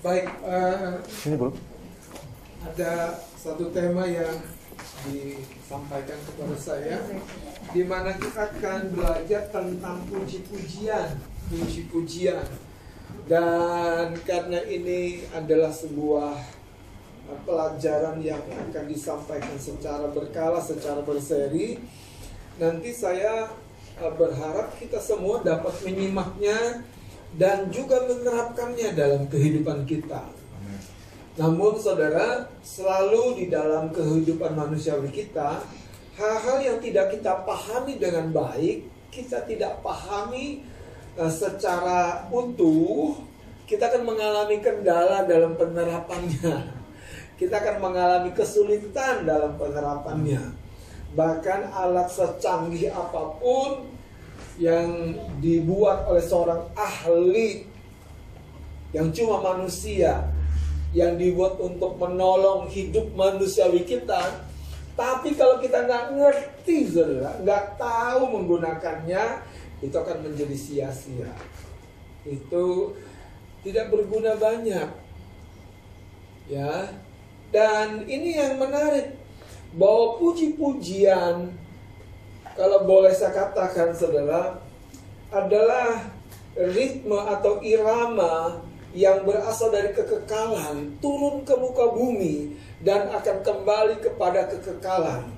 Baik, eh, Ini bro. ada satu tema yang disampaikan kepada saya di mana kita akan belajar tentang puji-pujian, puji-pujian. Dan karena ini adalah sebuah pelajaran yang akan disampaikan secara berkala, secara berseri, nanti saya eh, berharap kita semua dapat menyimaknya dan juga menerapkannya dalam kehidupan kita. Namun saudara, selalu di dalam kehidupan manusiawi kita, hal-hal yang tidak kita pahami dengan baik, kita tidak pahami eh, secara utuh, kita akan mengalami kendala dalam penerapannya. Kita akan mengalami kesulitan dalam penerapannya. Bahkan alat secanggih apa pun yang dibuat oleh seorang ahli yang cuma manusia yang dibuat untuk menolong hidup manusiawi kita. Tapi kalau kita nggak ngerti saudara nggak tahu menggunakannya itu akan menjadi sia-sia. Itu tidak berguna banyak. Ya. Dan ini yang menarik bahwa puji-pujian kalau boleh saya katakan saudara adalah ritme atau irama yang berasal dari kekekalan turun ke muka bumi dan akan kembali kepada kekekalan.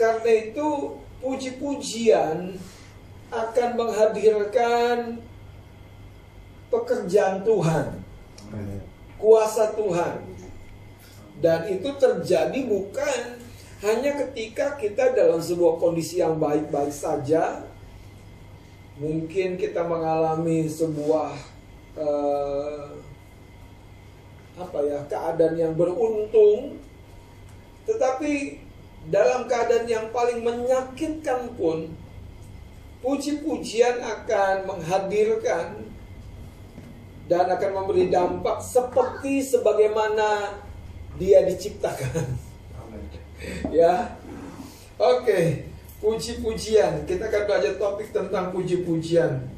Karena itu puji-pujian akan menghadirkan pekerjaan Tuhan, kuasa Tuhan. Dan itu terjadi bukan hanya ketika kita dalam sebuah kondisi yang baik-baik saja, mungkin kita mengalami sebuah eh, apa ya keadaan yang beruntung, tetapi dalam keadaan yang paling menyakitkan pun, puji-pujian akan menghadirkan dan akan memberi dampak seperti sebagaimana dia diciptakan ya. Oke, puji-pujian. Kita akan belajar topik tentang puji-pujian.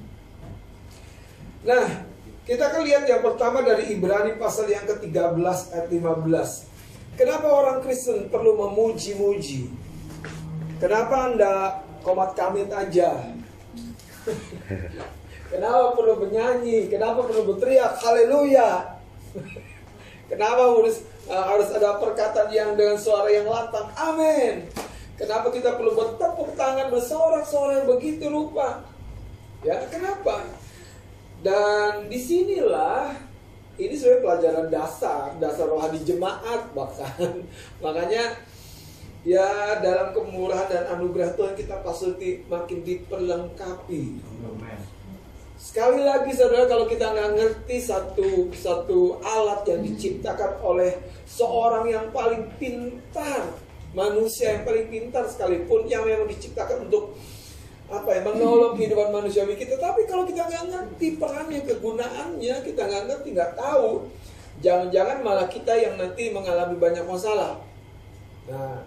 Nah, kita akan lihat yang pertama dari Ibrani pasal yang ke-13 ayat 15. Kenapa orang Kristen perlu memuji-muji? Kenapa Anda komat kamit aja? Kenapa perlu bernyanyi? Kenapa perlu berteriak? Haleluya! Kenapa harus uh, harus ada perkataan yang dengan suara yang lantang? Amin. Kenapa kita perlu bertepuk tangan bersorak-sorai begitu rupa? Ya, kenapa? Dan di sinilah ini sebenarnya pelajaran dasar, dasar rohani jemaat bahkan. Makanya ya dalam kemurahan dan anugerah Tuhan kita pasti makin diperlengkapi. Sekali lagi saudara kalau kita nggak ngerti satu satu alat yang diciptakan oleh seorang yang paling pintar manusia yang paling pintar sekalipun yang memang diciptakan untuk apa ya menolong kehidupan manusiawi kita. Tapi kalau kita nggak ngerti perannya kegunaannya kita nggak ngerti nggak tahu jangan-jangan malah kita yang nanti mengalami banyak masalah. Nah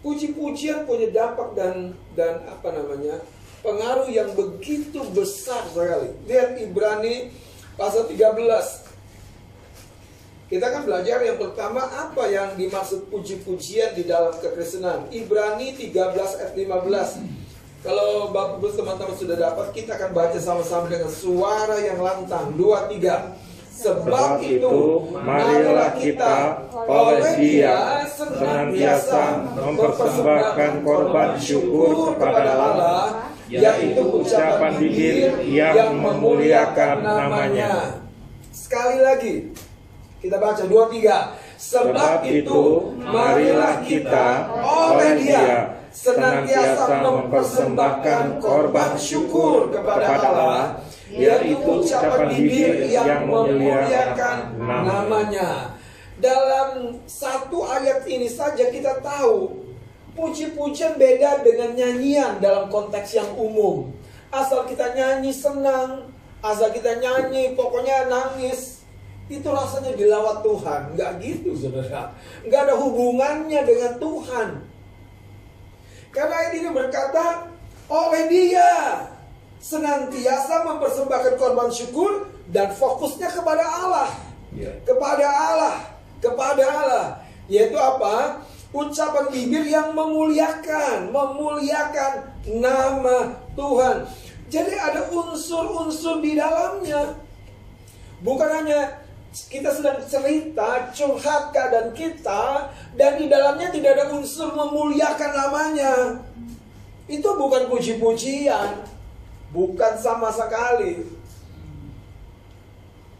puji-pujian punya dampak dan dan apa namanya pengaruh yang begitu besar sekali. Lihat Ibrani pasal 13. Kita akan belajar yang pertama apa yang dimaksud puji-pujian di dalam kekristenan. Ibrani 13 ayat 15. Kalau Bapak Ibu teman-teman sudah dapat, kita akan baca sama-sama dengan suara yang lantang. Dua, tiga. Sebab itu, marilah kita oleh dia senantiasa mempersembahkan korban syukur kepada Allah yaitu ucapan bibir yang memuliakan namanya. Sekali lagi, kita baca dua tiga. Sebab itu, marilah kita oleh Dia senantiasa mempersembahkan korban syukur kepada Allah, yaitu ucapan bibir yang memuliakan namanya. Dalam satu ayat ini saja kita tahu Puji-pujian beda dengan nyanyian dalam konteks yang umum. Asal kita nyanyi senang, asal kita nyanyi pokoknya nangis, itu rasanya dilawat Tuhan. Nggak gitu saudara. Nggak ada hubungannya dengan Tuhan. Karena ini berkata, oleh dia senantiasa mempersembahkan korban syukur dan fokusnya kepada Allah. Iya. Kepada Allah. Kepada Allah. Yaitu apa? Ucapan bibir yang memuliakan, memuliakan nama Tuhan. Jadi ada unsur-unsur di dalamnya. Bukan hanya kita sedang cerita, curhat keadaan kita, dan di dalamnya tidak ada unsur memuliakan namanya. Itu bukan puji-pujian, bukan sama sekali.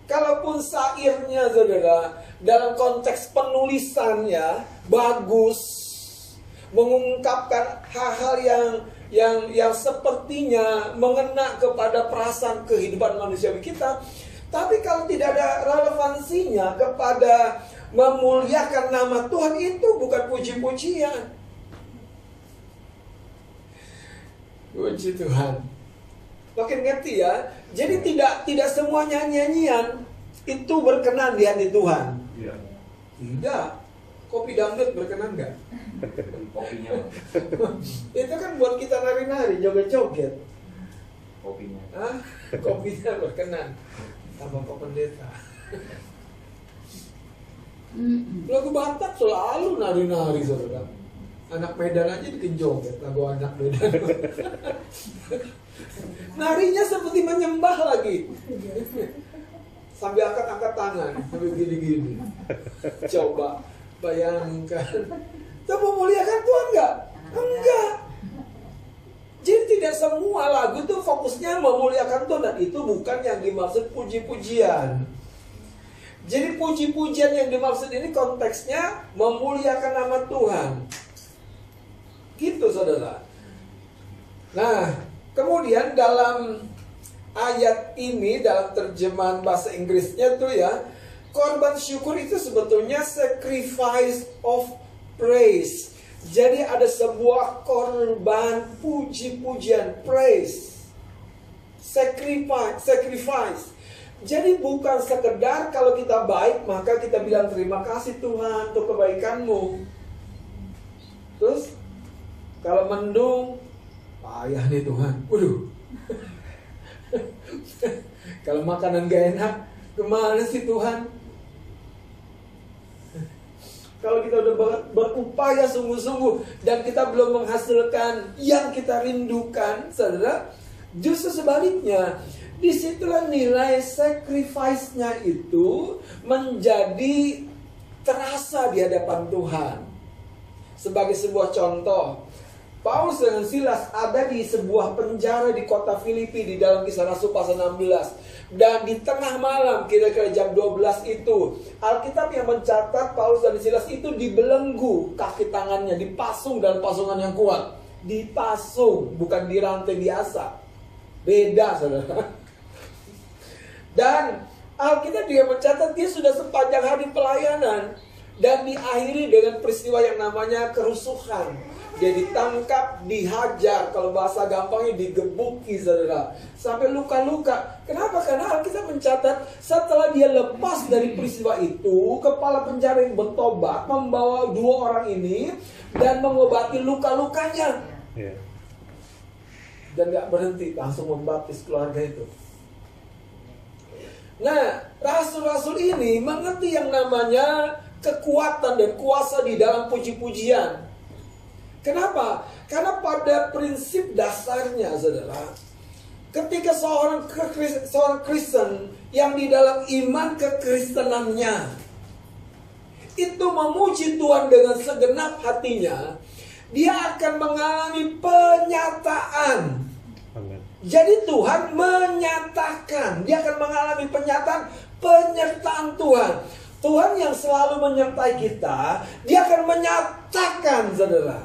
Kalaupun sairnya, saudara, dalam konteks penulisannya bagus, mengungkapkan hal-hal yang yang yang sepertinya mengena kepada perasaan kehidupan manusia kita, tapi kalau tidak ada relevansinya kepada memuliakan nama Tuhan itu bukan puji-pujian. Puji Tuhan. Makin ngerti ya. Jadi tidak tidak semua nyanyian itu berkenan di hati Tuhan. Iya. Tidak. Kopi dangdut berkenan nggak? Kopinya, itu kan buat kita nari-nari, joget-joget. kopinya. Ah, kopinya berkenan. Sama Pak Pendeta. Lagu Batak selalu nari-nari saudara. Anak Medan aja bikin joget lagu anak Medan. Narinya seperti menyembah lagi. Sambil angkat-angkat tangan, sambil gini-gini. Coba bayangkan. Itu memuliakan Tuhan enggak? Enggak. Jadi tidak semua lagu itu fokusnya memuliakan Tuhan dan itu bukan yang dimaksud puji-pujian. Jadi puji-pujian yang dimaksud ini konteksnya memuliakan nama Tuhan. Gitu saudara. Nah, kemudian dalam ayat ini dalam terjemahan bahasa Inggrisnya tuh ya, korban syukur itu sebetulnya sacrifice of praise. Jadi ada sebuah korban puji-pujian, praise. Sacrifice, sacrifice. Jadi bukan sekedar kalau kita baik maka kita bilang terima kasih Tuhan untuk kebaikanmu. Terus kalau mendung payah nih Tuhan. Waduh. kalau makanan gak enak, ke mana sih Tuhan? Kalau kita udah berupaya sungguh-sungguh dan kita belum menghasilkan yang kita rindukan, saudara, justru sebaliknya, di situlah nilai sacrifice-nya itu menjadi terasa di hadapan Tuhan. Sebagai sebuah contoh, Paulus dengan Silas ada di sebuah penjara di kota Filipi di dalam kisah Rasul pasal 16. Dan di tengah malam kira-kira jam 12 itu Alkitab yang mencatat Paulus dan Silas itu dibelenggu kaki tangannya Dipasung dalam pasungan yang kuat. Dipasung bukan dirantai biasa Beda saudara. Dan Alkitab juga mencatat dia sudah sepanjang hari pelayanan Dan diakhiri dengan peristiwa yang namanya kerusuhan dia ditangkap, dihajar, kalau bahasa gampangnya digebuki saudara. Sampai luka-luka. Kenapa? Karena Alkitab mencatat setelah dia lepas dari peristiwa itu, kepala penjara yang bertobat membawa dua orang ini dan mengobati luka-lukanya. Yeah. Dan gak berhenti, langsung membaptis keluarga itu. Nah, rasul-rasul ini mengerti yang namanya kekuatan dan kuasa di dalam puji-pujian. Kenapa? Karena pada prinsip dasarnya, saudara, ketika seorang seorang Kristen yang di dalam iman kekristenannya itu memuji Tuhan dengan segenap hatinya, dia akan mengalami penyataan. Jadi Tuhan menyatakan, dia akan mengalami penyataan penyertaan Tuhan. Tuhan yang selalu menyertai kita, dia akan menyatakan, saudara.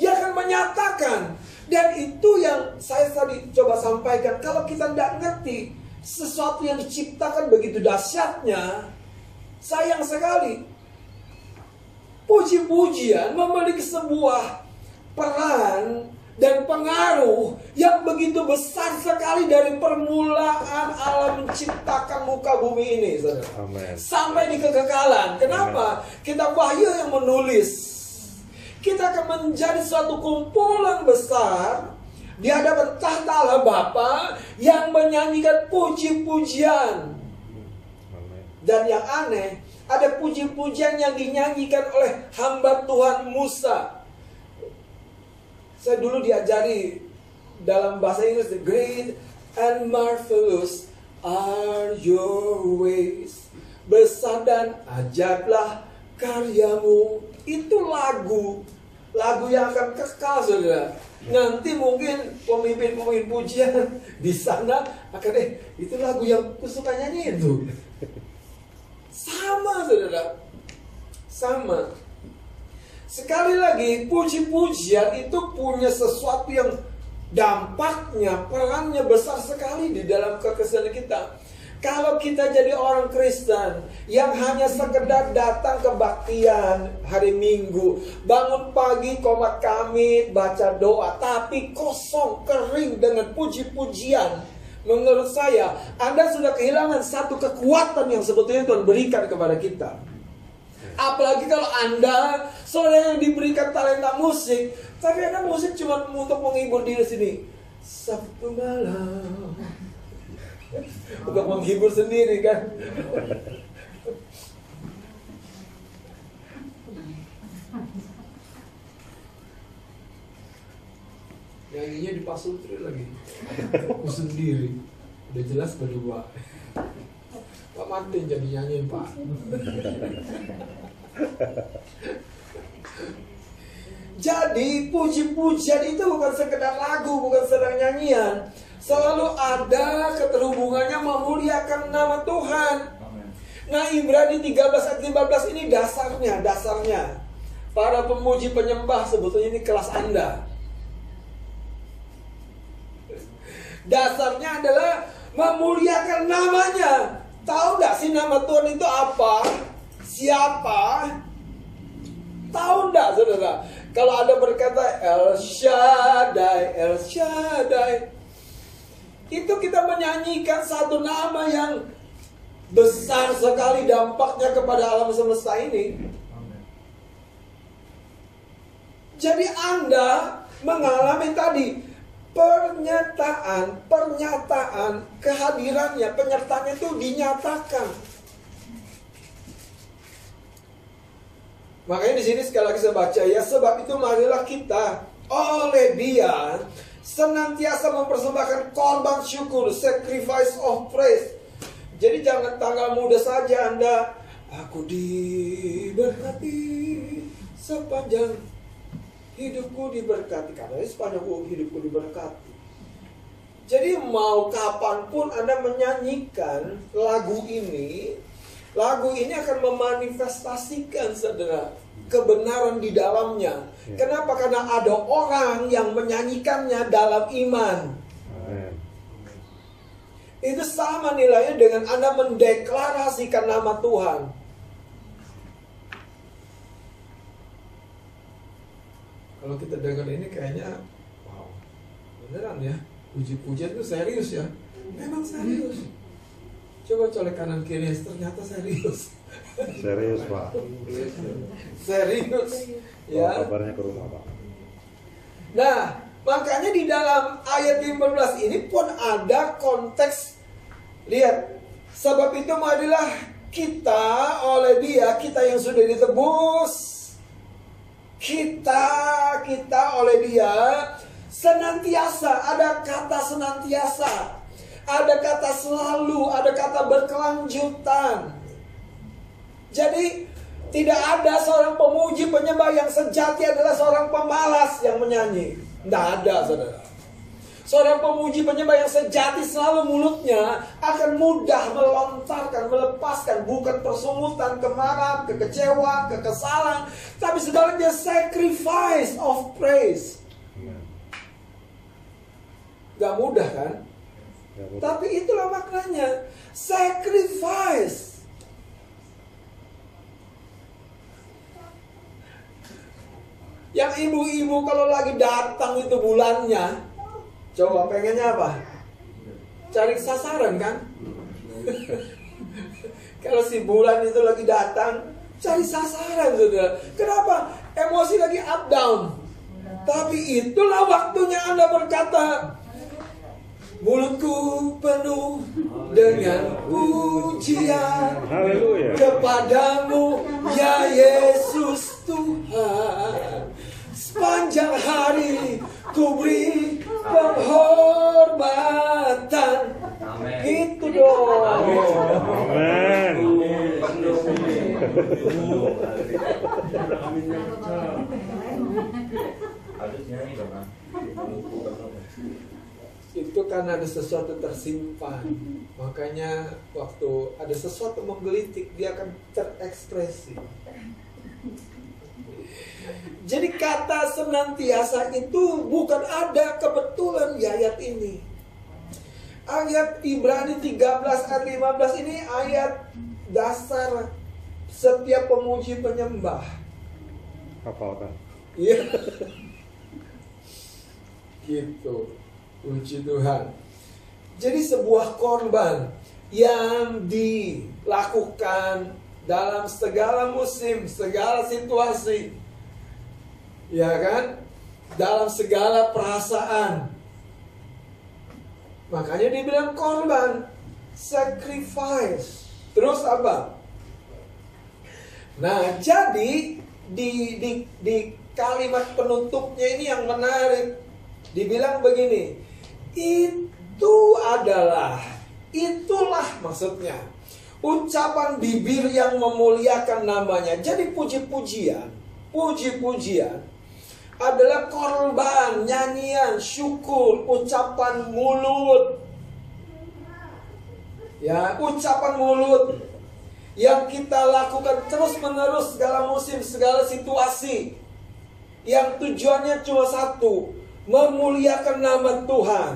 Dia akan menyatakan. Dan itu yang saya tadi coba sampaikan. Kalau kita tidak ngerti sesuatu yang diciptakan begitu dahsyatnya, sayang sekali. Puji-pujian memiliki sebuah peran dan pengaruh yang begitu besar sekali dari permulaan alam menciptakan muka bumi ini Amen. sampai di kekekalan. Kenapa? Amen. Kita Wahyu yang menulis. Kita akan menjadi suatu kumpulan besar di hadapan tahta Allah Bapa yang menyanyikan puji-pujian. Dan yang aneh, Ada puji-pujian yang dinyanyikan oleh hamba Tuhan Musa. Saya dulu diajari dalam bahasa Inggris, the great and marvelous are your ways. Besar dan ajaiblah karyamu. Itu lagu. Lagu yang akan kekal, saudara. Nanti mungkin pemimpin-pemimpin pujian di sana akan eh itu lagu yang kusuka nyanyi itu. Sama saudara. Sama. Sekali lagi puji-pujian itu punya sesuatu yang dampaknya, perannya besar sekali di dalam kekristenan kita. Kalau kita jadi orang Kristen yang hanya sekedar datang kebaktian hari Minggu, bangun pagi komat kami, baca doa, tapi kosong, kering dengan puji-pujian. Menurut saya, Anda sudah kehilangan satu kekuatan yang sebetulnya Tuhan berikan kepada kita. Apalagi kalau Anda seorang yang diberikan talenta musik, tapi Anda musik cuma untuk menghibur diri sini. Sabtu malam. Untuk menghibur sendiri kan? Nyanyinya di pasutri lagi. Aku sendiri. Udah jelas berdua Pak Martin jadi nyanyi Pak Jadi puji-pujian itu bukan sekedar lagu, bukan sekedar nyanyian, selalu ada keterhubungannya memuliakan nama Tuhan. Nah Ibrani 13 ayat 15 ini dasarnya, dasarnya. Para pemuji penyembah sebetulnya ini kelas Anda. Dasarnya adalah memuliakan namanya. Tahu gak sih nama Tuhan itu apa? Siapa? Tahu gak saudara? Kalau ada berkata El Shaddai, El Shaddai itu kita menyanyikan satu nama yang besar sekali dampaknya kepada alam semesta ini. Jadi Anda mengalami tadi pernyataan, pernyataan kehadirannya, penyertaannya itu dinyatakan. Makanya di sini sekali lagi saya baca ya, sebab itu marilah kita oleh Dia senantiasa mempersembahkan korban syukur, sacrifice of praise. Jadi jangan tanggal muda saja Anda, aku diberkati sepanjang hidupku diberkati. Karena sepanjang hidupku diberkati. Jadi mau kapan pun Anda menyanyikan lagu ini, lagu ini akan memanifestasikan saudara kebenaran di dalamnya. Ya. Kenapa? Karena ada orang yang menyanyikannya dalam iman. Amen. Itu sama nilainya dengan Anda mendeklarasikan nama Tuhan. Kalau kita dengar ini kayaknya, wow, beneran ya, puji-pujian itu serius ya. Memang serius. Coba colek kanan kiri, ternyata serius. Serius pak. Serius. Ya. kabarnya ke rumah pak. Nah, makanya di dalam ayat 15 ini pun ada konteks lihat sebab itu marilah kita oleh dia kita yang sudah ditebus kita kita oleh dia senantiasa ada kata senantiasa ada kata selalu ada kata berkelanjutan jadi tidak ada seorang pemuji penyembah yang sejati adalah seorang pemalas yang menyanyi. Tidak ada, saudara. Seorang pemuji penyembah yang sejati selalu mulutnya akan mudah melontarkan, melepaskan bukan persungutan, kemarahan, kekecewaan, kekesalan, tapi sebaliknya sacrifice of praise. Gak mudah kan? Tapi itulah maknanya sacrifice. Yang ibu-ibu kalau lagi datang itu bulannya, coba pengennya apa? Cari sasaran kan? kalau si bulan itu lagi datang, cari sasaran saudara. Kenapa? Emosi lagi up down. Tapi itulah waktunya Anda berkata, Mulutku penuh dengan pujian Haleluya. kepadamu ya Yesus Tuhan sepanjang hari ku beri penghormatan Amin. gitu dong Amin. Itu karena ada sesuatu tersimpan makanya waktu ada sesuatu menggelitik dia akan terekspresi jadi kata senantiasa itu bukan ada kebetulan di ayat ini ayat Ibrani 13 ayat 15 ini ayat dasar setiap pemuji penyembah Hafalkan. Iya. gitu. Puji Tuhan. Jadi sebuah korban yang dilakukan dalam segala musim, segala situasi. Ya kan? Dalam segala perasaan. Makanya dibilang korban, sacrifice. Terus apa? Nah, jadi di, di, di kalimat penutupnya ini yang menarik. Dibilang begini, itu adalah, itulah maksudnya. Ucapan bibir yang memuliakan namanya. Jadi puji-pujian, puji-pujian adalah korban, nyanyian, syukur, ucapan mulut. Ya, ucapan mulut yang kita lakukan terus-menerus segala musim, segala situasi. Yang tujuannya cuma satu, memuliakan nama Tuhan.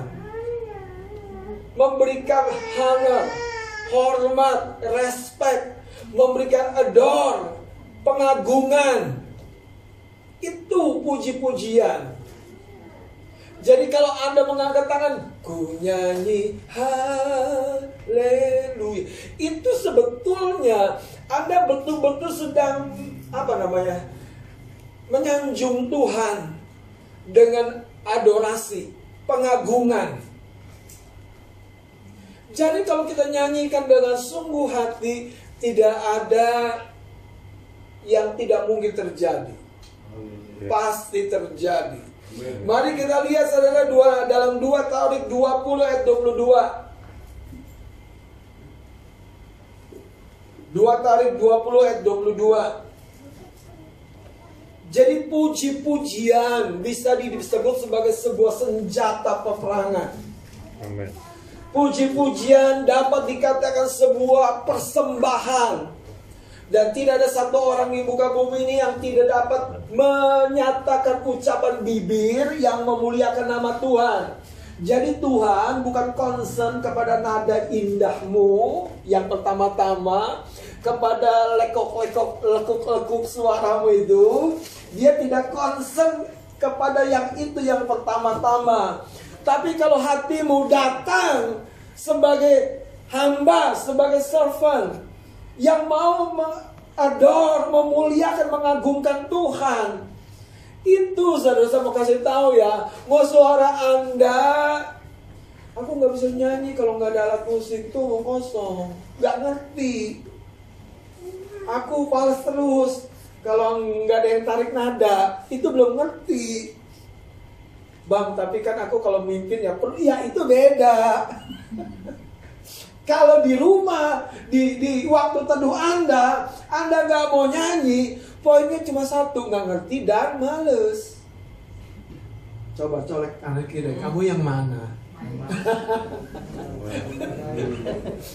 Memberikan honor, hormat, respect, memberikan adore, pengagungan. Itu puji-pujian. Jadi kalau Anda mengangkat tangan, ku nyanyi haleluya. Itu sebetulnya Anda betul-betul sedang apa namanya? menyanjung Tuhan dengan adorasi, pengagungan. Jadi kalau kita nyanyikan dengan sungguh hati, tidak ada yang tidak mungkin terjadi. Pasti terjadi. Mari kita lihat saudara dua, dalam 2 Taurat 20 ayat 22. 2 Taurat 20 ayat 22. Jadi puji-pujian bisa disebut sebagai sebuah senjata peperangan. Puji-pujian dapat dikatakan sebuah persembahan. Dan tidak ada satu orang di muka bumi ini yang tidak dapat menyatakan ucapan bibir yang memuliakan nama Tuhan. Jadi Tuhan bukan concern kepada nada indahmu yang pertama-tama, kepada lekok-lekok, lekuk-lekuk suaramu itu. Dia tidak concern kepada yang itu yang pertama-tama. Tapi kalau hatimu datang sebagai hamba, sebagai servant yang mau adore, memuliakan, mengagungkan Tuhan, itu saudara saya mau kasih tahu ya, mau suara Anda, aku nggak bisa nyanyi kalau nggak ada alat musik tuh kosong, nggak ngerti. Aku pales terus, kalau nggak ada yang tarik nada, itu belum ngerti. Bang, tapi kan aku kalau mimpin ya perlu, ya itu beda. kalau di rumah, di, di waktu teduh Anda, Anda nggak mau nyanyi, poinnya cuma satu, nggak ngerti dan males. Coba colek kanan kiri, kamu yang mana?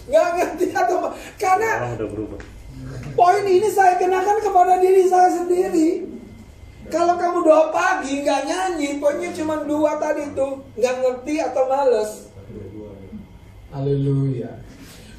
Nggak ngerti atau apa? Karena Orang udah berubah. Poin ini saya kenakan kepada diri saya sendiri. Kalau kamu doa pagi nggak nyanyi, poinnya cuma dua tadi tuh, nggak ngerti atau males. Haleluya.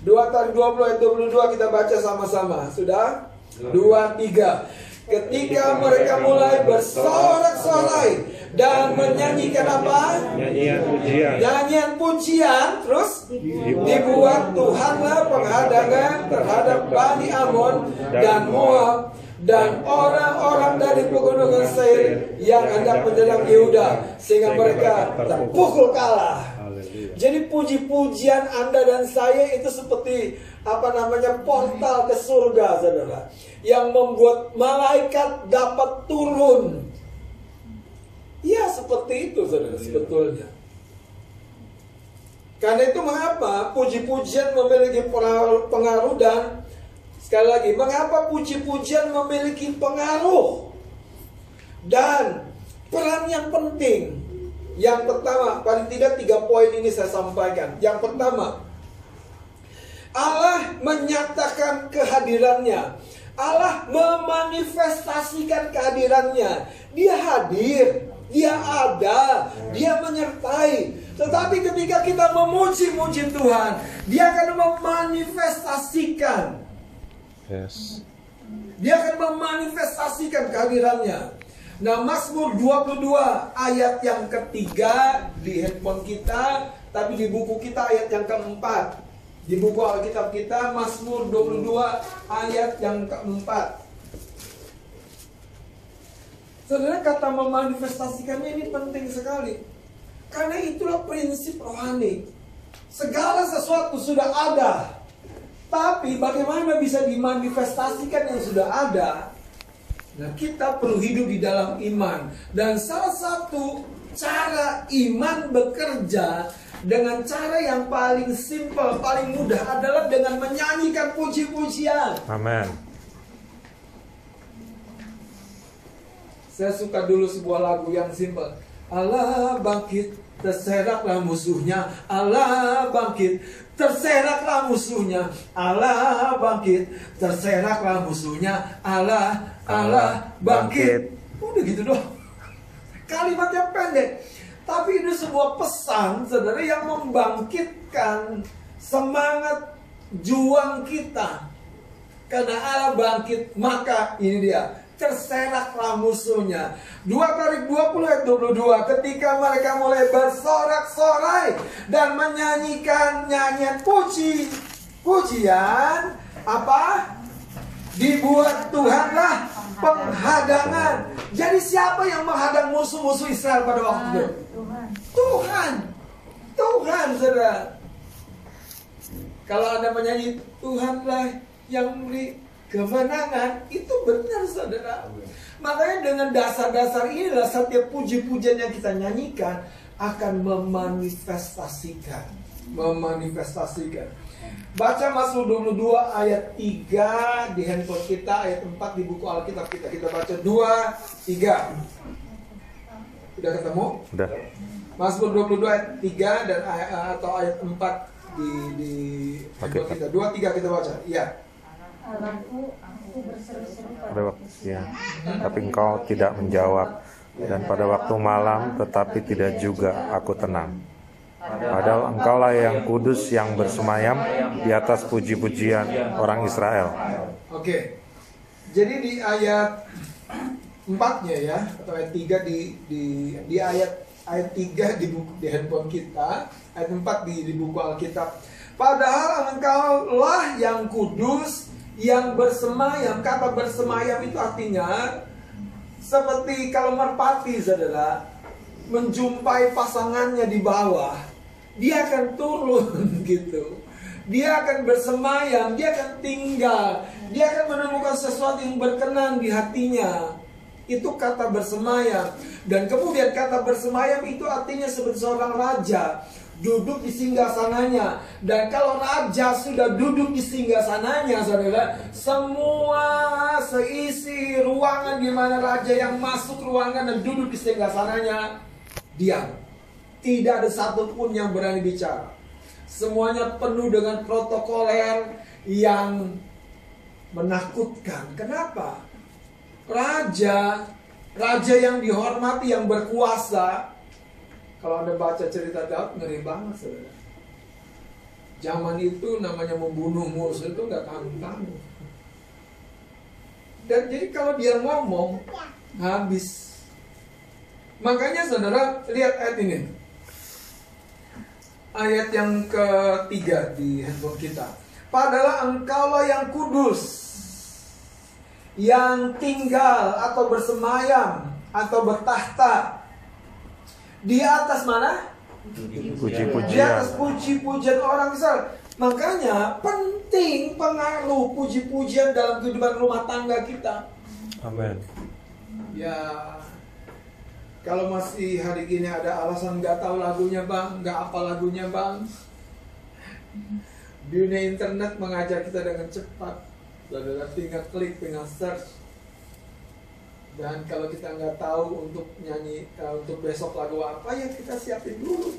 Dua tadi 20 ayat 22 kita baca sama-sama. Sudah? Dua, tiga. Ketika mereka mulai bersorak-sorai dan menyanyikan apa? Nyanyian pujian. Nyanyian pujian terus dibuat Tuhanlah penghadangan terhadap Bani Amon dan Moab dan orang-orang dari pegunungan Seir yang hendak menyerang Yehuda sehingga mereka terpukul kalah. Jadi puji-pujian Anda dan saya itu seperti apa namanya portal ke surga, saudara, yang membuat malaikat dapat turun. Ya seperti itu, saudara, sebetulnya. Karena itu mengapa puji-pujian memiliki pengaruh dan sekali lagi mengapa puji-pujian memiliki pengaruh dan peran yang penting. Yang pertama, paling tidak tiga poin ini saya sampaikan. Yang pertama, Allah menyatakan kehadirannya. Allah memanifestasikan kehadirannya. Dia hadir, dia ada, dia menyertai. Tetapi ketika kita memuji-muji Tuhan, dia akan memanifestasikan. Yes. Dia akan memanifestasikan kehadirannya. Nah, Mazmur 22 ayat yang ketiga di handphone kita, tapi di buku kita ayat yang keempat. Di buku Alkitab kita Mazmur 22 ayat yang keempat. Saudara kata memanifestasikannya ini penting sekali. Karena itulah prinsip rohani. Segala sesuatu sudah ada. Tapi bagaimana bisa dimanifestasikan yang sudah ada? Nah, kita perlu hidup di dalam iman. Dan salah satu cara iman bekerja dengan cara yang paling simpel, paling mudah adalah dengan menyanyikan puji-pujian. Amin. Saya suka dulu sebuah lagu yang simpel. Allah bangkit, terseraklah musuhnya. Allah bangkit, terseraklah musuhnya. Allah bangkit, terseraklah musuhnya. Allah, Allah bangkit. Udah gitu doang. Kalimatnya pendek. Tapi ini sebuah pesan, saudara, yang membangkitkan semangat juang kita. Karena Allah bangkit, maka ini dia, terseraklah musuhnya. 2 Tarik 20 ayat 22, ketika mereka mulai bersorak-sorai dan menyanyikan nyanyian puji, pujian, apa? Dibuat Tuhanlah penghadangan. Jadi siapa yang menghadang musuh-musuh Israel pada waktu itu? Tuhan. Tuhan. Tuhan, saudara. Kalau Anda menyanyi Tuhanlah yang memberi kemenangan, itu benar, saudara. Makanya dengan dasar-dasar inilah setiap puji-pujian yang kita nyanyikan akan memanifestasikan. Memanifestasikan. Baca Mazmur 22 ayat 3 di handphone kita, ayat 4 di buku Alkitab kita. Kita baca 2, 3. Sudah ketemu? Udah. Mazmur 22 ayat 3 dan ay- atau ayat 4 di di handphone kita. 2 3 kita baca. Iya. Allahku, aku berseru-seru Pada pada waktu siang. Tapi engkau tidak menjawab. Dan pada waktu malam tetapi tidak juga aku tenang. Padahal engkaulah yang kudus yang bersemayam di atas puji-pujian orang Israel. Oke. Jadi di ayat 4-nya ya atau ayat 3 di di di ayat ayat 3 di buku di handphone kita, ayat 4 di di buku Alkitab. Padahal engkaulah yang kudus yang bersemayam. Kata bersemayam itu artinya seperti kalau merpati saudara menjumpai pasangannya di bawah, dia akan turun gitu. Dia akan bersemayam, dia akan tinggal, dia akan menemukan sesuatu yang berkenan di hatinya. Itu kata bersemayam. Dan kemudian kata bersemayam itu artinya seperti seorang raja duduk di singgasananya. Dan kalau raja sudah duduk di singgasananya, saudara, semua seisi ruangan di mana raja yang masuk ruangan dan duduk di singgasananya diam. Tidak ada satupun yang berani bicara. Semuanya penuh dengan protokoler yang menakutkan. Kenapa? Raja, raja yang dihormati, yang berkuasa. Kalau Anda baca cerita Daud, ngeri banget, saudara. Zaman itu namanya membunuh musuh itu nggak tanggung-tanggung. Dan jadi kalau dia ngomong, habis. Makanya saudara, lihat ayat ini. Ayat yang ketiga di handphone kita. Padahal engkaulah yang kudus. Yang tinggal atau bersemayam atau bertahta. Di atas mana? Di Puji-pujian. atas puji-pujian orang Israel. Makanya penting pengaruh puji-pujian dalam kehidupan rumah tangga kita. Amin. Ya, kalau masih hari gini ada alasan nggak tahu lagunya bang, nggak apa lagunya bang. Dunia internet mengajar kita dengan cepat. Saudara tinggal klik, tinggal search. Dan kalau kita nggak tahu untuk nyanyi, eh, untuk besok lagu apa ya kita siapin dulu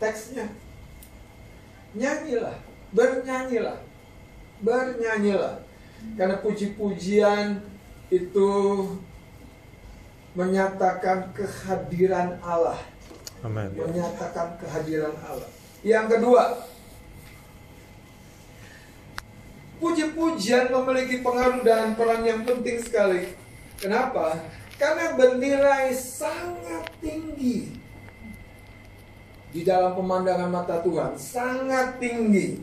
teksnya. Nyanyilah, bernyanyilah, bernyanyilah. Karena puji-pujian itu menyatakan kehadiran Allah, Amin. menyatakan kehadiran Allah. Yang kedua, puji-pujian memiliki pengaruh dan peran yang penting sekali. Kenapa? Karena bernilai sangat tinggi di dalam pemandangan mata Tuhan, sangat tinggi.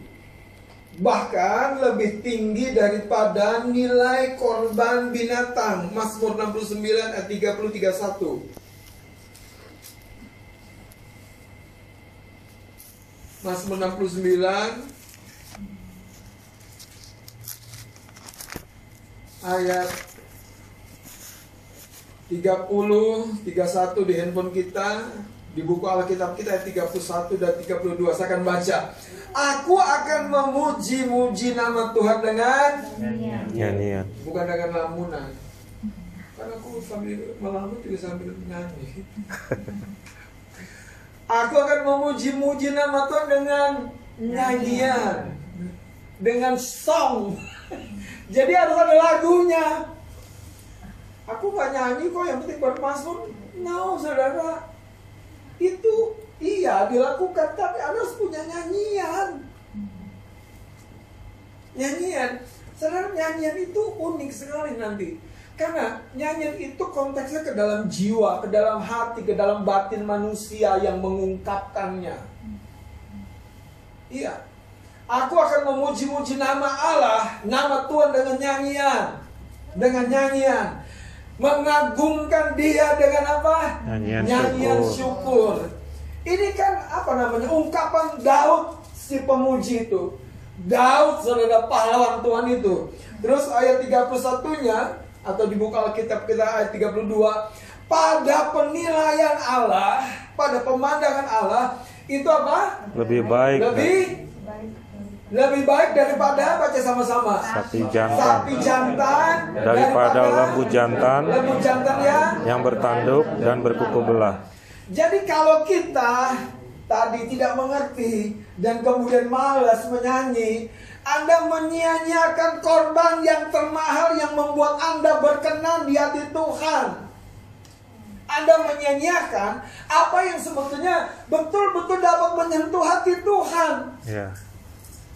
Bahkan lebih tinggi daripada nilai korban binatang. Mazmur 69 ayat 30 31. Mazmur 69 ayat 30 31 di handphone kita di buku Alkitab kita ayat 31 dan 32 saya akan baca. Aku akan memuji-muji nama Tuhan dengan Nyanyian. bukan dengan lamunan. Karena aku sambil melamun juga sambil nyanyi. Aku akan memuji-muji nama Tuhan dengan nyanyian. Dengan song. Jadi harus ada lagunya. Aku gak nyanyi kok yang penting bermasmur no saudara itu iya dilakukan tapi harus punya nyanyian nyanyian saudara nyanyian itu unik sekali nanti karena nyanyian itu konteksnya ke dalam jiwa, ke dalam hati, ke dalam batin manusia yang mengungkapkannya. Iya. Aku akan memuji-muji nama Allah, nama Tuhan dengan nyanyian. Dengan nyanyian. Mengagungkan dia dengan apa? Nyanyian syukur. Ini kan apa namanya? Ungkapan Daud si pemuji itu. Daud saudara pahlawan Tuhan itu. Terus ayat 31-nya atau di buku Alkitab kita ayat 32 pada penilaian Allah, pada pemandangan Allah itu apa? Lebih baik Lebih lebih baik daripada baca sama-sama. sapi jantan Sapi jantan daripada lembu jantan lembu jantan ya. yang bertanduk dan berkuku belah. Jadi kalau kita tadi tidak mengerti dan kemudian malas menyanyi, Anda menyia-nyiakan korban yang termahal yang membuat Anda berkenan di hati Tuhan. Anda menyia-nyiakan apa yang sebetulnya betul-betul dapat menyentuh hati Tuhan. Ya.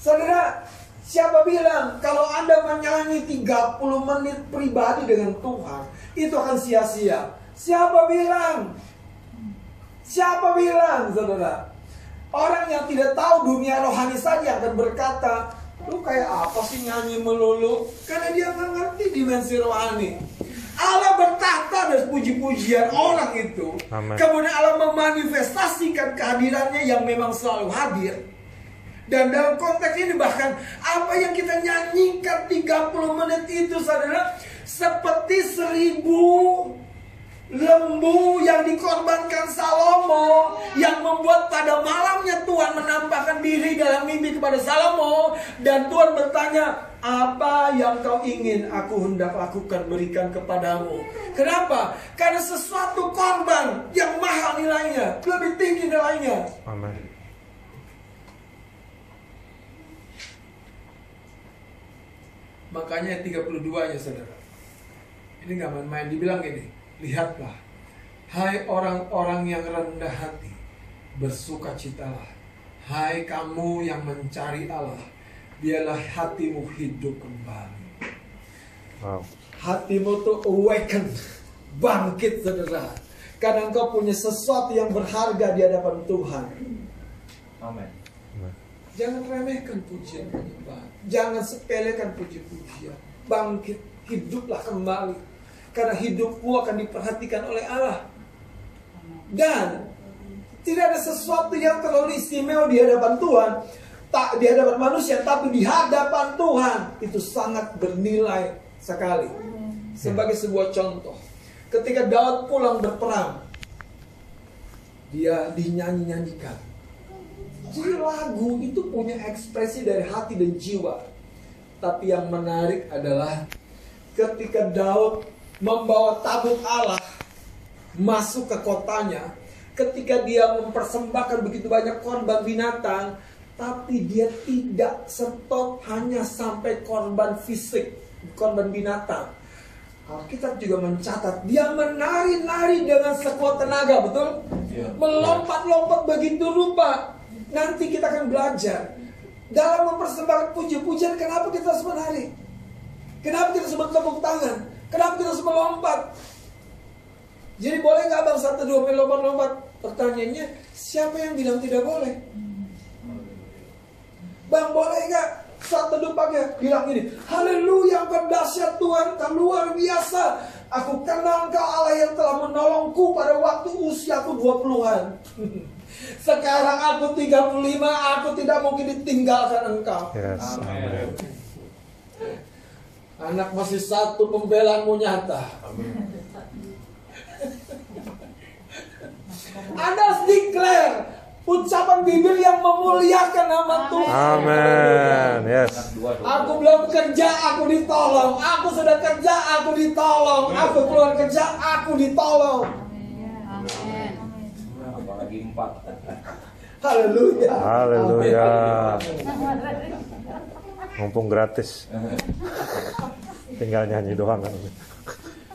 Saudara, siapa bilang kalau Anda menyanyi 30 menit pribadi dengan Tuhan, itu akan sia-sia? Siapa bilang? Siapa bilang, saudara? Orang yang tidak tahu dunia rohani saja akan berkata, lu kayak apa sih nyanyi melulu? Karena dia nggak ngerti dimensi rohani. Allah bertata dan puji-pujian orang itu. Amin. Kemudian Allah memanifestasikan kehadirannya yang memang selalu hadir. Dan dalam konteks ini bahkan apa yang kita nyanyikan 30 menit itu saudara seperti seribu lembu yang dikorbankan Salomo yang membuat pada malamnya Tuhan menampakkan diri dalam mimpi kepada Salomo. Dan Tuhan bertanya apa yang kau ingin aku hendak lakukan berikan kepadamu? Kenapa? Karena sesuatu korban yang mahal nilainya lebih tinggi nilainya. Amin. Makanya ayat 32 ya saudara. Ini nggak main-main. Dibilang gini, lihatlah. Hai orang-orang yang rendah hati, bersukacitalah. Hai kamu yang mencari Allah, biarlah hatimu hidup kembali. Wow. Hatimu tuh awaken, bangkit saudara. Karena engkau punya sesuatu yang berharga di hadapan Tuhan. Amin. Jangan remehkan pujian penyembahan. Jangan sepelekan puji-pujian. Bangkit, hiduplah kembali. Karena hidupmu akan diperhatikan oleh Allah. Dan Tidak ada sesuatu yang terlalu istimewa di hadapan Tuhan. Tak di hadapan manusia, tapi di hadapan Tuhan itu sangat bernilai sekali. Sebagai sebuah contoh, ketika Daud pulang berperang, dia dinyanyi-nyanyikan. Jadi lagu itu punya ekspresi dari hati dan jiwa. Tapi yang menarik adalah ketika Daud membawa tabut Allah masuk ke kotanya, ketika dia mempersembahkan begitu banyak korban binatang, tapi dia tidak stop hanya sampai korban fisik, korban binatang. Alkitab juga mencatat dia menari-nari dengan sekuat tenaga, betul? Melompat-lompat begitu rupa. Nanti kita akan belajar dalam mempersembahkan puji-pujian kenapa kita harus menari? Kenapa kita harus bertepuk tangan? Kenapa kita harus melompat? Jadi boleh nggak bang satu dua main lompat-lompat? Pertanyaannya siapa yang bilang tidak boleh? Bang boleh nggak satu dua pakai bilang ini Haleluya engkau dahsyat Tuhan engkau luar biasa Aku kenal engkau Allah yang telah menolongku pada waktu usiaku 20-an Sekarang aku 35 aku tidak mungkin ditinggalkan engkau Yes, amin. Anak masih satu pembelaanmu nyata Anda harus declare ucapan bibir yang memuliakan nama Tuhan. Amin. Yes. Aku belum kerja, aku ditolong. Aku sudah kerja, aku ditolong. Aku keluar kerja, aku ditolong. Amin. Apalagi empat. Haleluya. Haleluya. Mumpung gratis. Tinggal nyanyi doang.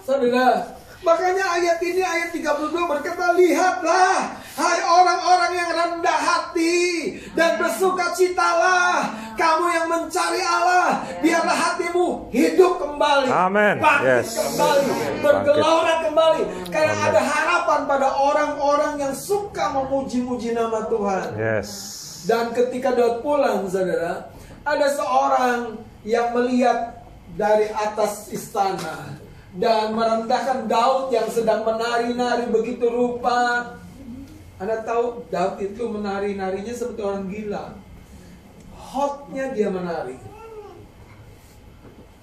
Saudara, makanya ayat ini ayat 32 berkata, "Lihatlah, hai orang-orang yang rendah hati dan bersuka citalah, kamu yang mencari Allah, biarlah hatimu hidup kembali, Amin. bangkit Yes. kembali, bergelora kembali, karena Amin. ada harapan pada orang-orang yang suka memuji-muji nama Tuhan." Yes. Dan ketika Daud pulang, saudara, ada seorang yang melihat dari atas istana dan merendahkan Daud yang sedang menari-nari begitu rupa. Anda tahu Daud itu menari-narinya seperti orang gila. Hotnya dia menari.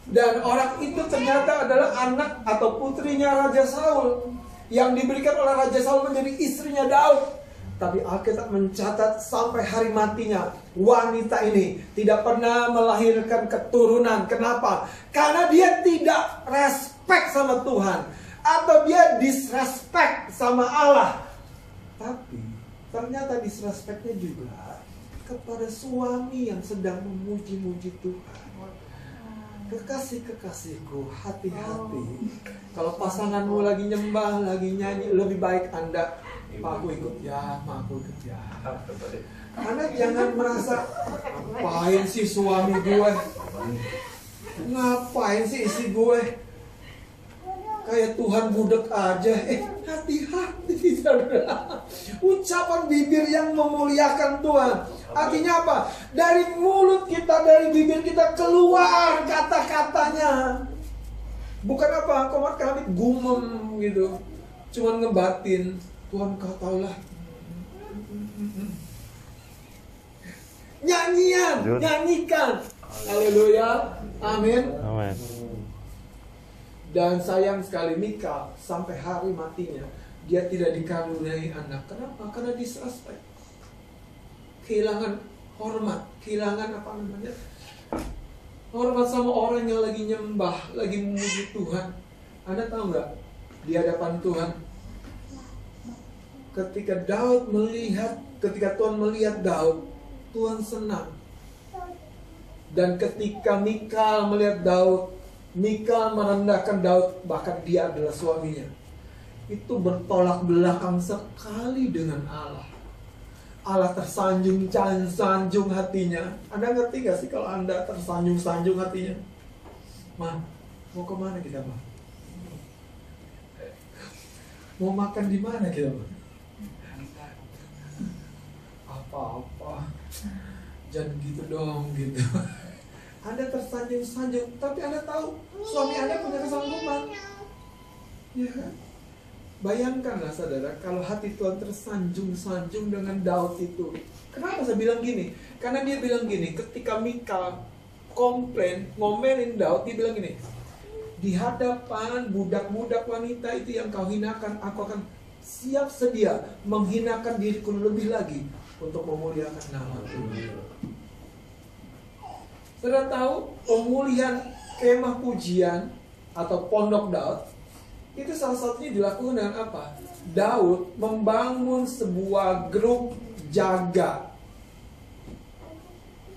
Dan orang itu ternyata adalah anak atau putrinya Raja Saul yang diberikan oleh Raja Saul menjadi istrinya Daud. Tapi Alkitab mencatat sampai hari matinya wanita ini tidak pernah melahirkan keturunan. Kenapa? Karena dia tidak respect sama Tuhan atau dia disrespect sama Allah. Tapi ternyata disrespectnya juga kepada suami yang sedang memuji-muji Tuhan. Kekasih-kekasihku, hati-hati. Kalau pasanganmu lagi nyembah, lagi nyanyi, lebih baik Anda, "Pak, aku ikut ya, Pak, aku ikut ya. Anda jangan merasa, ngapain sih suami gue? Ngapain sih istri gue? Kayak Tuhan budek aja. Eh, hati-hati, saudara. Ucapan bibir yang memuliakan Tuhan. Artinya apa? Dari mulut kita, dari bibir kita keluar kata-katanya. Bukan apa, komat kami gumem gitu. Cuman ngebatin. Tuhan kau tahulah. Nyanyian, nyanyikan. Haleluya. Amin. Amin. Dan sayang sekali Mika sampai hari matinya dia tidak dikaruniai anak. Kenapa? Karena disrespect. Kehilangan hormat, kehilangan apa namanya? Hormat sama orang yang lagi nyembah, lagi memuji Tuhan. Anda tahu nggak? Di hadapan Tuhan, ketika Daud melihat, ketika Tuhan melihat Daud, Tuhan senang. Dan ketika Mikal melihat Daud, Mikal merendahkan Daud, bahkan dia adalah suaminya. Itu bertolak belakang sekali dengan Allah. Allah tersanjung sanjung hatinya. Anda ngerti gak sih kalau Anda tersanjung sanjung hatinya? Ma, mau ke mana kita, Ma? Mau makan di mana kita, Ma? Apa-apa. Jangan gitu dong, gitu. Anda tersanjung-sanjung, tapi Anda tahu suami Anda punya kesanggupan. Ya kan? Bayangkanlah saudara, kalau hati Tuhan tersanjung-sanjung dengan Daud itu. Kenapa saya bilang gini? Karena dia bilang gini, ketika Mikal komplain, ngomelin Daud, dia bilang gini, di hadapan budak-budak wanita itu yang kau hinakan, aku akan siap sedia menghinakan diriku lebih lagi untuk memuliakan nama Tuhan. Saudara tahu pemulihan kemah pujian atau pondok Daud itu salah satunya dilakukan dengan apa? Daud membangun sebuah grup jaga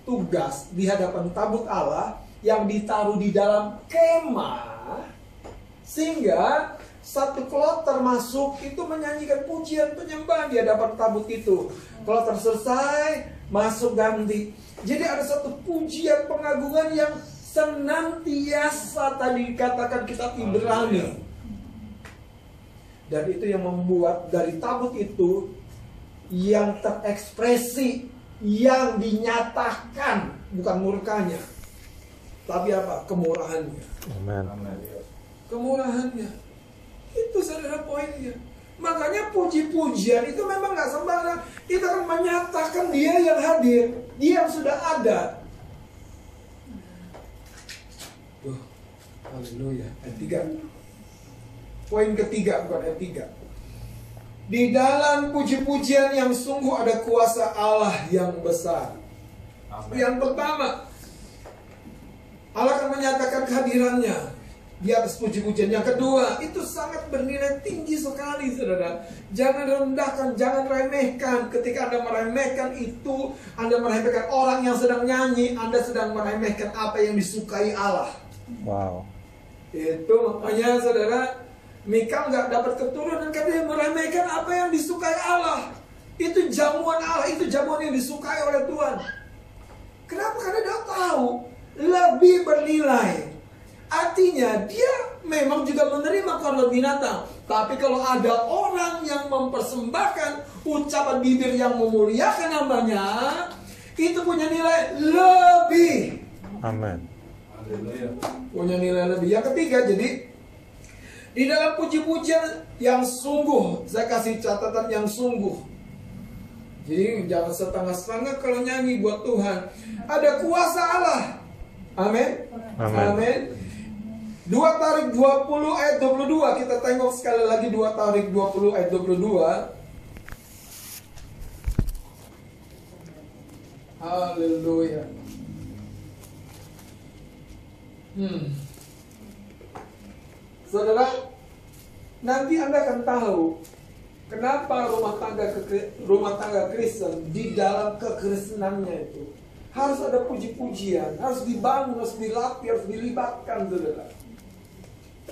tugas di hadapan tabut Allah yang ditaruh di dalam kemah sehingga satu kloter masuk itu menyanyikan pujian penyembahan di hadapan tabut itu. Kloter selesai, masuk ganti. Jadi ada satu pujian pengagungan yang senantiasa tadi dikatakan kitab Ibrani. Dan itu yang membuat dari tabut itu yang terekspresi, yang dinyatakan bukan murkanya, tapi apa? Kemurahannya. Amin. Kemurahannya. Itu saudara poinnya. Makanya puji-pujian itu memang nggak sembarang. Itu akan menyatakan dia yang hadir, dia yang sudah ada. Tuh, haleluya. Ayat 3. Poin ketiga bukan ayat 3. Di dalam puji-pujian yang sungguh ada kuasa Allah yang besar. Yang pertama, Allah akan menyatakan kehadirannya di atas puji-pujian. Yang kedua, itu sangat bernilai tinggi sekali, saudara. Jangan rendahkan, jangan remehkan. Ketika Anda meremehkan itu, Anda meremehkan orang yang sedang nyanyi, Anda sedang meremehkan apa yang disukai Allah. Wow. Itu makanya saudara, Mika nggak dapat keturunan karena dia meremehkan apa yang disukai Allah. Itu jamuan Allah, itu jamuan yang disukai oleh Tuhan. Kenapa? Karena dia tahu lebih bernilai. Artinya dia memang juga menerima korban binatang. Tapi kalau ada orang yang mempersembahkan ucapan bibir yang memuliakan namanya, itu punya nilai lebih. Amin. Punya nilai lebih. Yang ketiga, jadi di dalam puji-pujian yang sungguh, saya kasih catatan yang sungguh. Jadi jangan setengah-setengah kalau nyanyi buat Tuhan. Ada kuasa Allah. Amin. Amin. Amin. Dua tarik 20 ayat 22 Kita tengok sekali lagi dua tarik 20 ayat 22 Haleluya. Hmm. Saudara Nanti Anda akan tahu Kenapa rumah tangga rumah tangga Kristen di dalam kekristenannya itu harus ada puji-pujian, harus dibangun, harus dilatih, harus dilibatkan, saudara.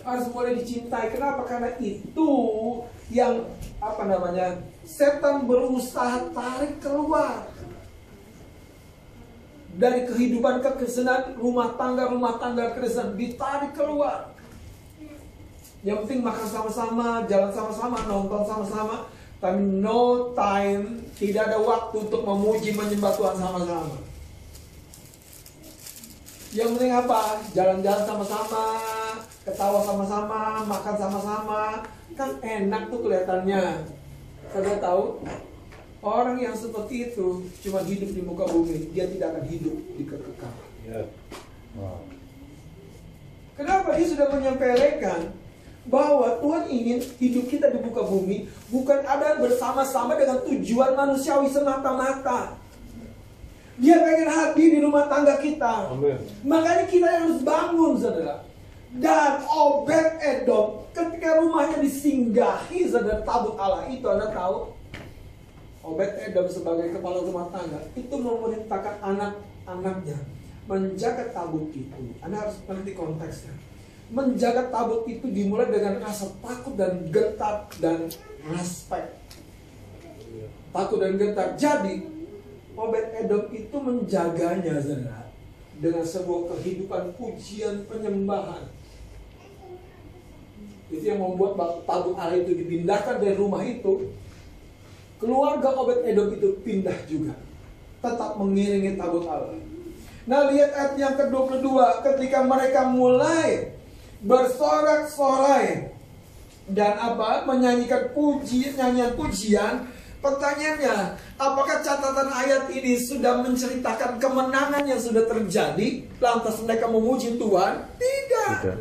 Harus mulai dicintai. Kenapa? Karena itu yang apa namanya setan berusaha tarik keluar dari kehidupan kekristenan rumah tangga rumah tangga Kristen ditarik keluar. Yang penting makan sama-sama, jalan sama-sama, nonton sama-sama. Tapi no time, tidak ada waktu untuk memuji menyembah Tuhan sama-sama. Yang penting apa? Jalan-jalan sama-sama, ketawa sama-sama, makan sama-sama. Kan enak tuh kelihatannya. Saudara tahu? Orang yang seperti itu cuma hidup di muka bumi, dia tidak akan hidup di kekekalan. Wow. Kenapa dia sudah menyampaikan bahwa Tuhan ingin hidup kita di muka bumi bukan ada bersama-sama dengan tujuan manusiawi semata-mata. Dia pengen hadir di rumah tangga kita. Amin. Makanya kita harus bangun, saudara. Dan Obed Edom ketika rumahnya disinggahi saudara tabut Allah itu Anda tahu Obed Edom sebagai kepala rumah tangga itu memerintahkan anak-anaknya menjaga tabut itu. Anda harus mengerti konteksnya menjaga tabut itu dimulai dengan rasa takut dan gentar dan respect. Takut dan gentar. Jadi, Obed Edom itu menjaganya saudara dengan sebuah kehidupan pujian penyembahan. Itu yang membuat tabut Allah itu dipindahkan dari rumah itu. Keluarga Obed Edom itu pindah juga. Tetap mengiringi tabut Allah. Nah lihat ayat yang ke-22 ketika mereka mulai bersorak-sorai dan apa menyanyikan puji nyanyian pujian pertanyaannya apakah catatan ayat ini sudah menceritakan kemenangan yang sudah terjadi lantas mereka memuji Tuhan tidak Tidak.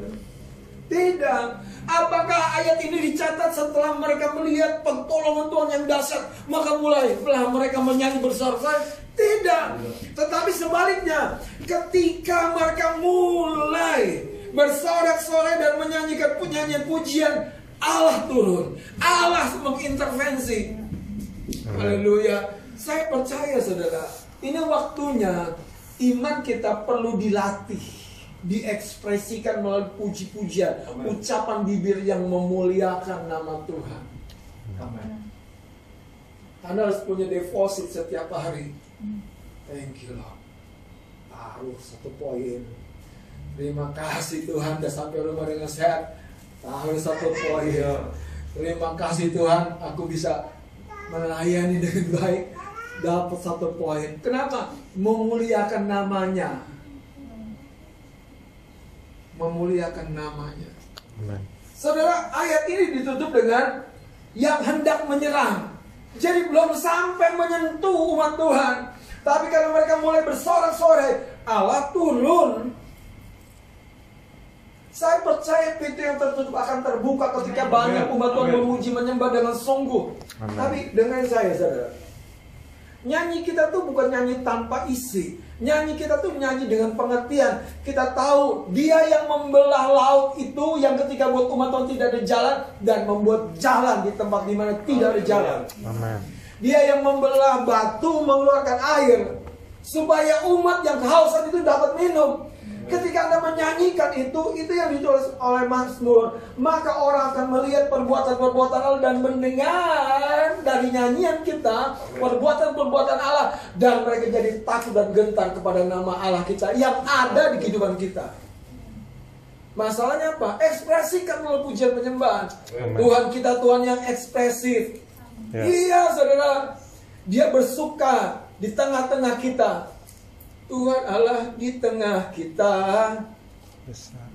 tidak apakah ayat ini dicatat setelah mereka melihat pertolongan Tuhan yang dahsyat? Maka mulailah mereka menyanyi bersorak-sorai tidak. Tetapi sebaliknya ketika mereka mulai bersorak-sorai dan menyanyikan penyanyian pujian Allah turun. Allah mengintervensi. Haleluya. Saya percaya saudara, ini waktunya iman kita perlu dilatih, diekspresikan melalui puji-pujian, ucapan bibir yang memuliakan nama Tuhan. Anda harus punya deposit setiap hari. Thank you Lord. Taruh satu poin. Terima kasih Tuhan, udah sampai rumah dengan sehat. Taruh satu poin. Terima kasih Tuhan, aku bisa melayani dengan baik. Dapat satu poin. Kenapa? Memuliakan namanya. Memuliakan namanya. Amin. Saudara, ayat ini ditutup dengan yang hendak menyerang. Jadi belum sampai menyentuh umat Tuhan. Tapi kalau mereka mulai bersorak-sorai, Allah turun. Saya percaya pintu yang tertutup akan terbuka ketika banyak umat Tuhan Amin. memuji menyembah dengan sungguh. Amin. Tapi dengan saya, saudara, nyanyi kita tuh bukan nyanyi tanpa isi. Nyanyi kita tuh nyanyi dengan pengertian. Kita tahu dia yang membelah laut itu yang ketika buat umat Tuhan tidak ada jalan dan membuat jalan di tempat di mana tidak ada jalan. Dia yang membelah batu mengeluarkan air supaya umat yang kehausan itu dapat minum. Ketika Anda menyanyikan itu, itu yang ditulis oleh Mazmur, maka orang akan melihat perbuatan-perbuatan Allah dan mendengar dari nyanyian kita perbuatan-perbuatan Allah dan mereka jadi takut dan gentar kepada nama Allah kita yang ada di kehidupan kita. Masalahnya apa? Ekspresikan melalui pujian penyembahan. Tuhan kita Tuhan yang ekspresif. Ya. Iya, saudara. Dia bersuka di tengah-tengah kita. Tuhan Allah di tengah kita. Besar.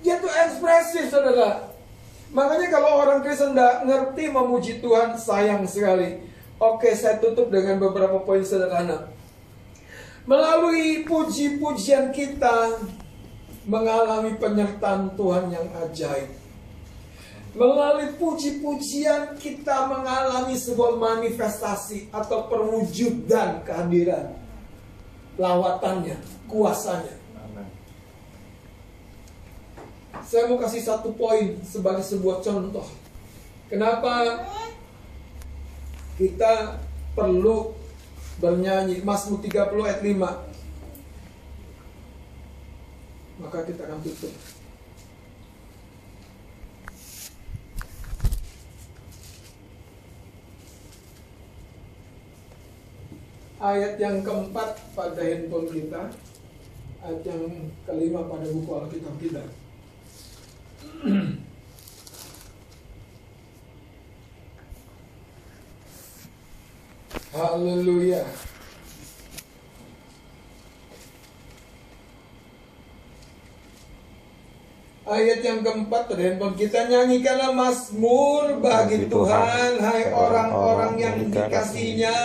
Dia tuh ekspresif, saudara. Makanya kalau orang Kristen nggak ngerti memuji Tuhan, sayang sekali. Oke, saya tutup dengan beberapa poin sederhana. Melalui puji-pujian kita, mengalami penyertaan Tuhan yang ajaib. Melalui puji-pujian kita mengalami sebuah manifestasi atau perwujudan kehadiran lawatannya, kuasanya. Saya mau kasih satu poin sebagai sebuah contoh. Kenapa kita perlu bernyanyi Mazmur 30 ayat 5. Maka kita akan tutup. Ayat yang keempat pada handphone kita. Ayat yang kelima pada buku Alkitab kita. Haleluya. Ayat yang keempat pada handphone kita nyanyikanlah Mazmur bagi Tuhan, Tuhan, hai orang-orang yang dikasihnya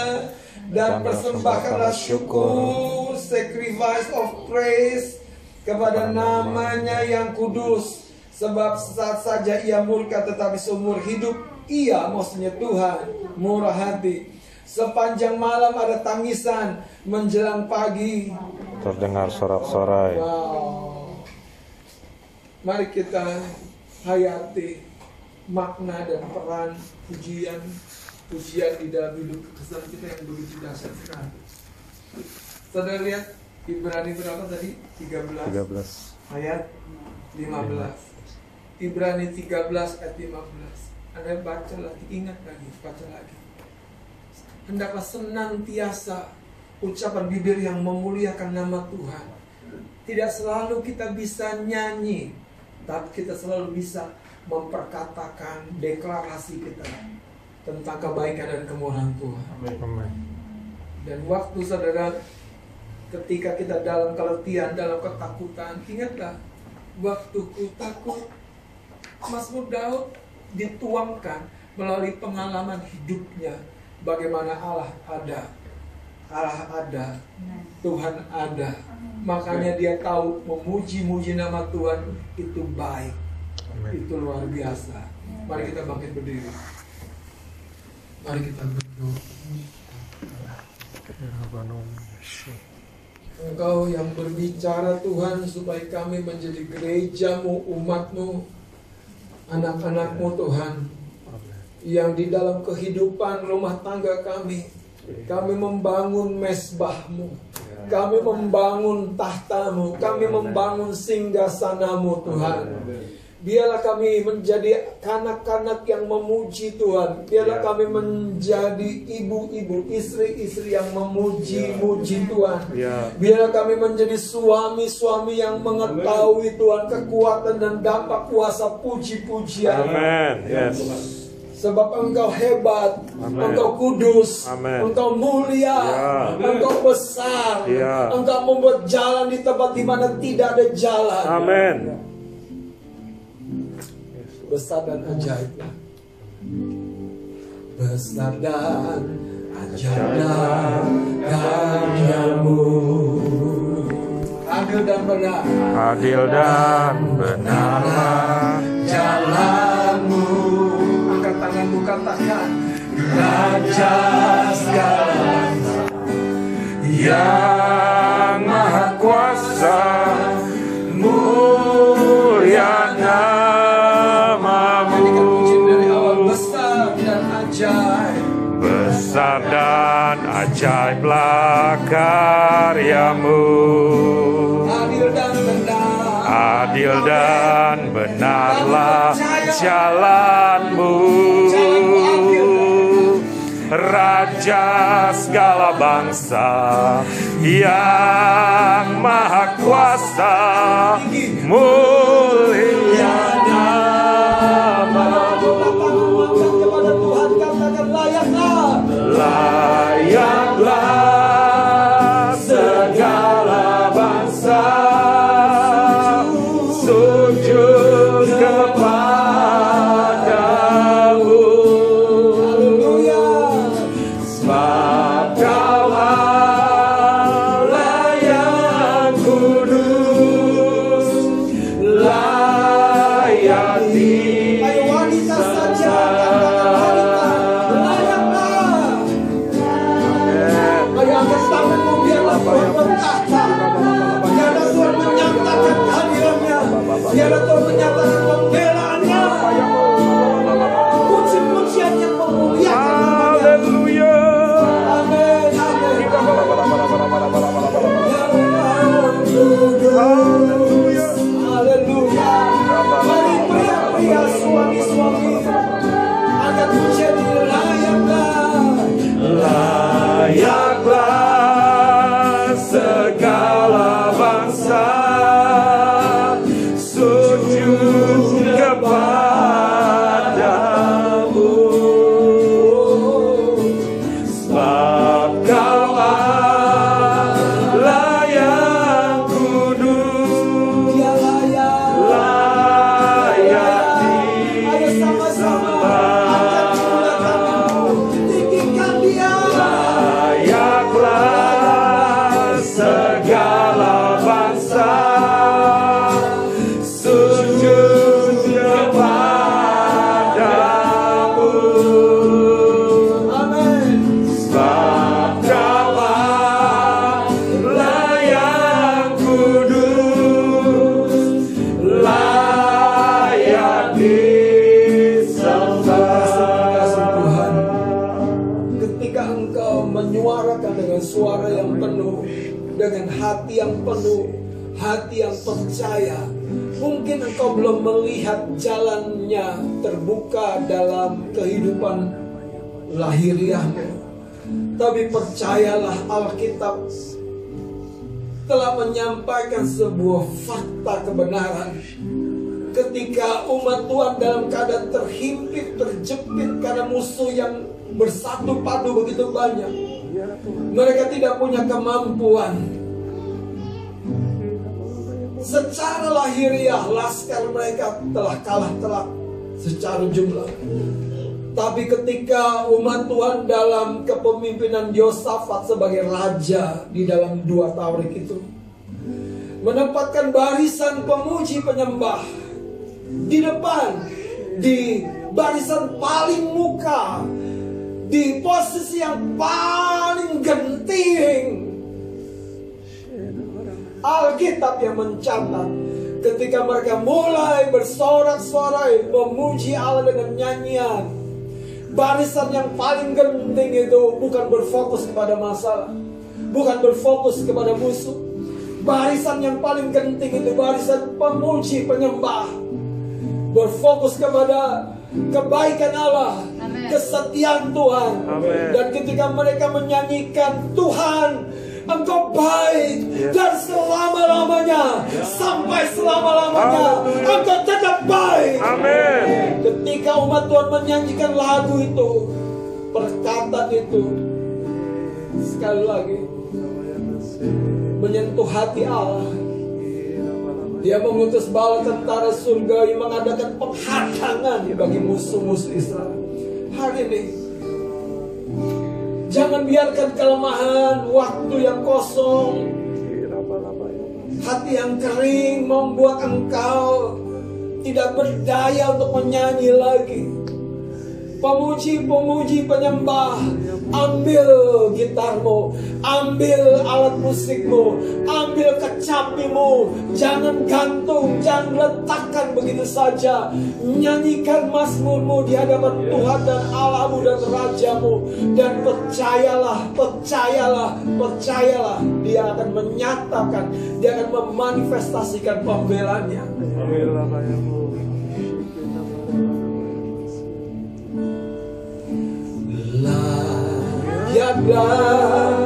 dan persembahkanlah syukur, sacrifice of praise kepada namanya yang kudus. Sebab saat saja ia murka tetapi seumur hidup ia maksudnya Tuhan murah hati. Sepanjang malam ada tangisan menjelang pagi. Terdengar sorak-sorai. Wow. Mari kita hayati makna dan peran pujian pujian di dalam hidup kesan kita yang begitu dahsyat sekali. Saudara lihat Ibrani berapa tadi? 13 13. ayat 15. Ibrani 13 ayat 15. Anda baca lagi, ingat lagi, baca lagi. Hendaklah senantiasa ucapan bibir yang memuliakan nama Tuhan. Tidak selalu kita bisa nyanyi, tapi kita selalu bisa memperkatakan deklarasi kita tentang kebaikan dan kemurahan Tuhan. Amin. Dan waktu saudara ketika kita dalam keletihan, dalam ketakutan, ingatlah waktu ku takut Mazmur Daud dituangkan melalui pengalaman hidupnya bagaimana Allah ada. Allah ada, Tuhan ada. Makanya dia tahu memuji-muji nama Tuhan itu baik. Itu luar biasa. Mari kita bangkit berdiri. Mari kita berdoa. Engkau yang berbicara Tuhan supaya kami menjadi gerejamu, umatmu, anak-anakmu Tuhan. Yang di dalam kehidupan rumah tangga kami, kami membangun mesbahmu. Kami membangun tahtamu, kami membangun singgasanamu Tuhan. Biarlah kami menjadi kanak-kanak yang memuji Tuhan. Biarlah kami menjadi ibu-ibu, istri-istri yang memuji-muji Tuhan. Ya. Biarlah kami menjadi suami-suami yang mengetahui Tuhan kekuatan dan dampak kuasa puji-pujian. Amin. Yes. Sebab engkau hebat, Amin. engkau kudus, Amin. engkau mulia, Ya. engkau besar, Ya. engkau membuat jalan di tempat di mana tidak ada jalan. Amin. Besar dan ajaib. Besar dan ajaib karyamu. Adil dan benar Adil dan benarlah jalanmu. Angkat tanganmu katakan Raja segala yang maha kuasa adil dan benarlah jalanmu. Raja segala bangsa yang maha kuasa mulia percayalah Alkitab telah menyampaikan sebuah fakta kebenaran ketika umat Tuhan dalam keadaan terhimpit, terjepit karena musuh yang bersatu padu begitu banyak. Mereka tidak punya kemampuan. Secara lahiriah laskar mereka telah kalah telak. secara jumlah. Tapi ketika umat Tuhan dalam kepemimpinan Yosafat sebagai raja di dalam dua taurik itu menempatkan barisan pemuji penyembah di depan di barisan paling muka di posisi yang paling genting Alkitab yang mencatat ketika mereka mulai bersorak-sorai memuji Allah dengan nyanyian barisan yang paling genting itu bukan berfokus kepada masalah bukan berfokus kepada musuh barisan yang paling genting itu barisan pemuji penyembah berfokus kepada kebaikan Allah, kesetiaan Tuhan. Amin. Dan ketika mereka menyanyikan Tuhan, Engkau baik dan selama-lamanya sampai selama-lamanya Engkau tetap baik. Amin. Ketika umat Tuhan menyanyikan lagu itu, perkataan itu sekali lagi menyentuh hati Allah. Dia mengutus bala tentara surgawi mengadakan penghadangan bagi musuh-musuh Israel. Hari ini, jangan biarkan kelemahan, waktu yang kosong, hati yang kering membuat engkau tidak berdaya untuk menyanyi lagi. Pemuji-pemuji penyembah, ambil gitarmu, ambil alat musikmu, ambil kecapimu, jangan gantung, jangan letakkan begitu saja. Nyanyikan mazmurmu di hadapan Tuhan dan Allahmu dan Rajamu. Dan percayalah, percayalah, percayalah, Dia akan menyatakan, Dia akan memanifestasikan pembelanya. Biarlah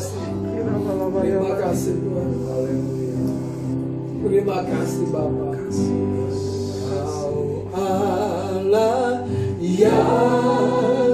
kasih. Terima kasih Tuhan. Terima kasih Bapa. Kau Allah yang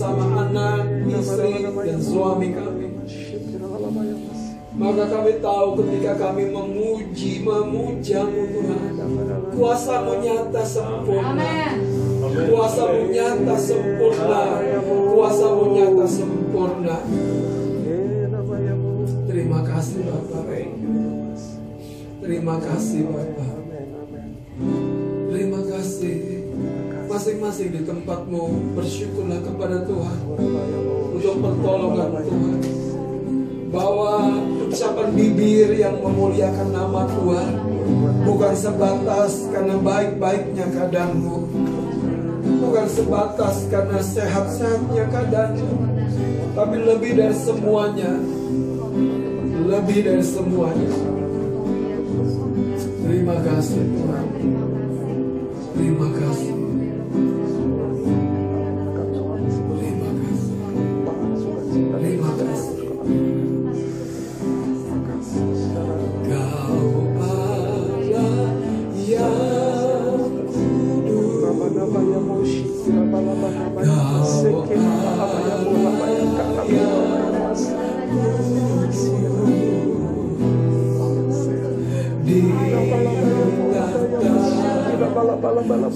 bersama anak, istri, dan suami kami. Maka kami tahu ketika kami memuji, memujamu Tuhan, kuasamu nyata sempurna. Kuasamu nyata sempurna. Kuasamu nyata sempurna. Terima kasih Bapak. Terima kasih Bapak. Masing-masing di tempatmu bersyukurlah kepada Tuhan untuk pertolongan Tuhan. Bahwa ucapan bibir yang memuliakan nama Tuhan bukan sebatas karena baik-baiknya keadaanmu, bukan sebatas karena sehat-sehatnya keadaanmu, tapi lebih dari semuanya, lebih dari semuanya. Terima kasih Tuhan. Terima kasih. Bahasamu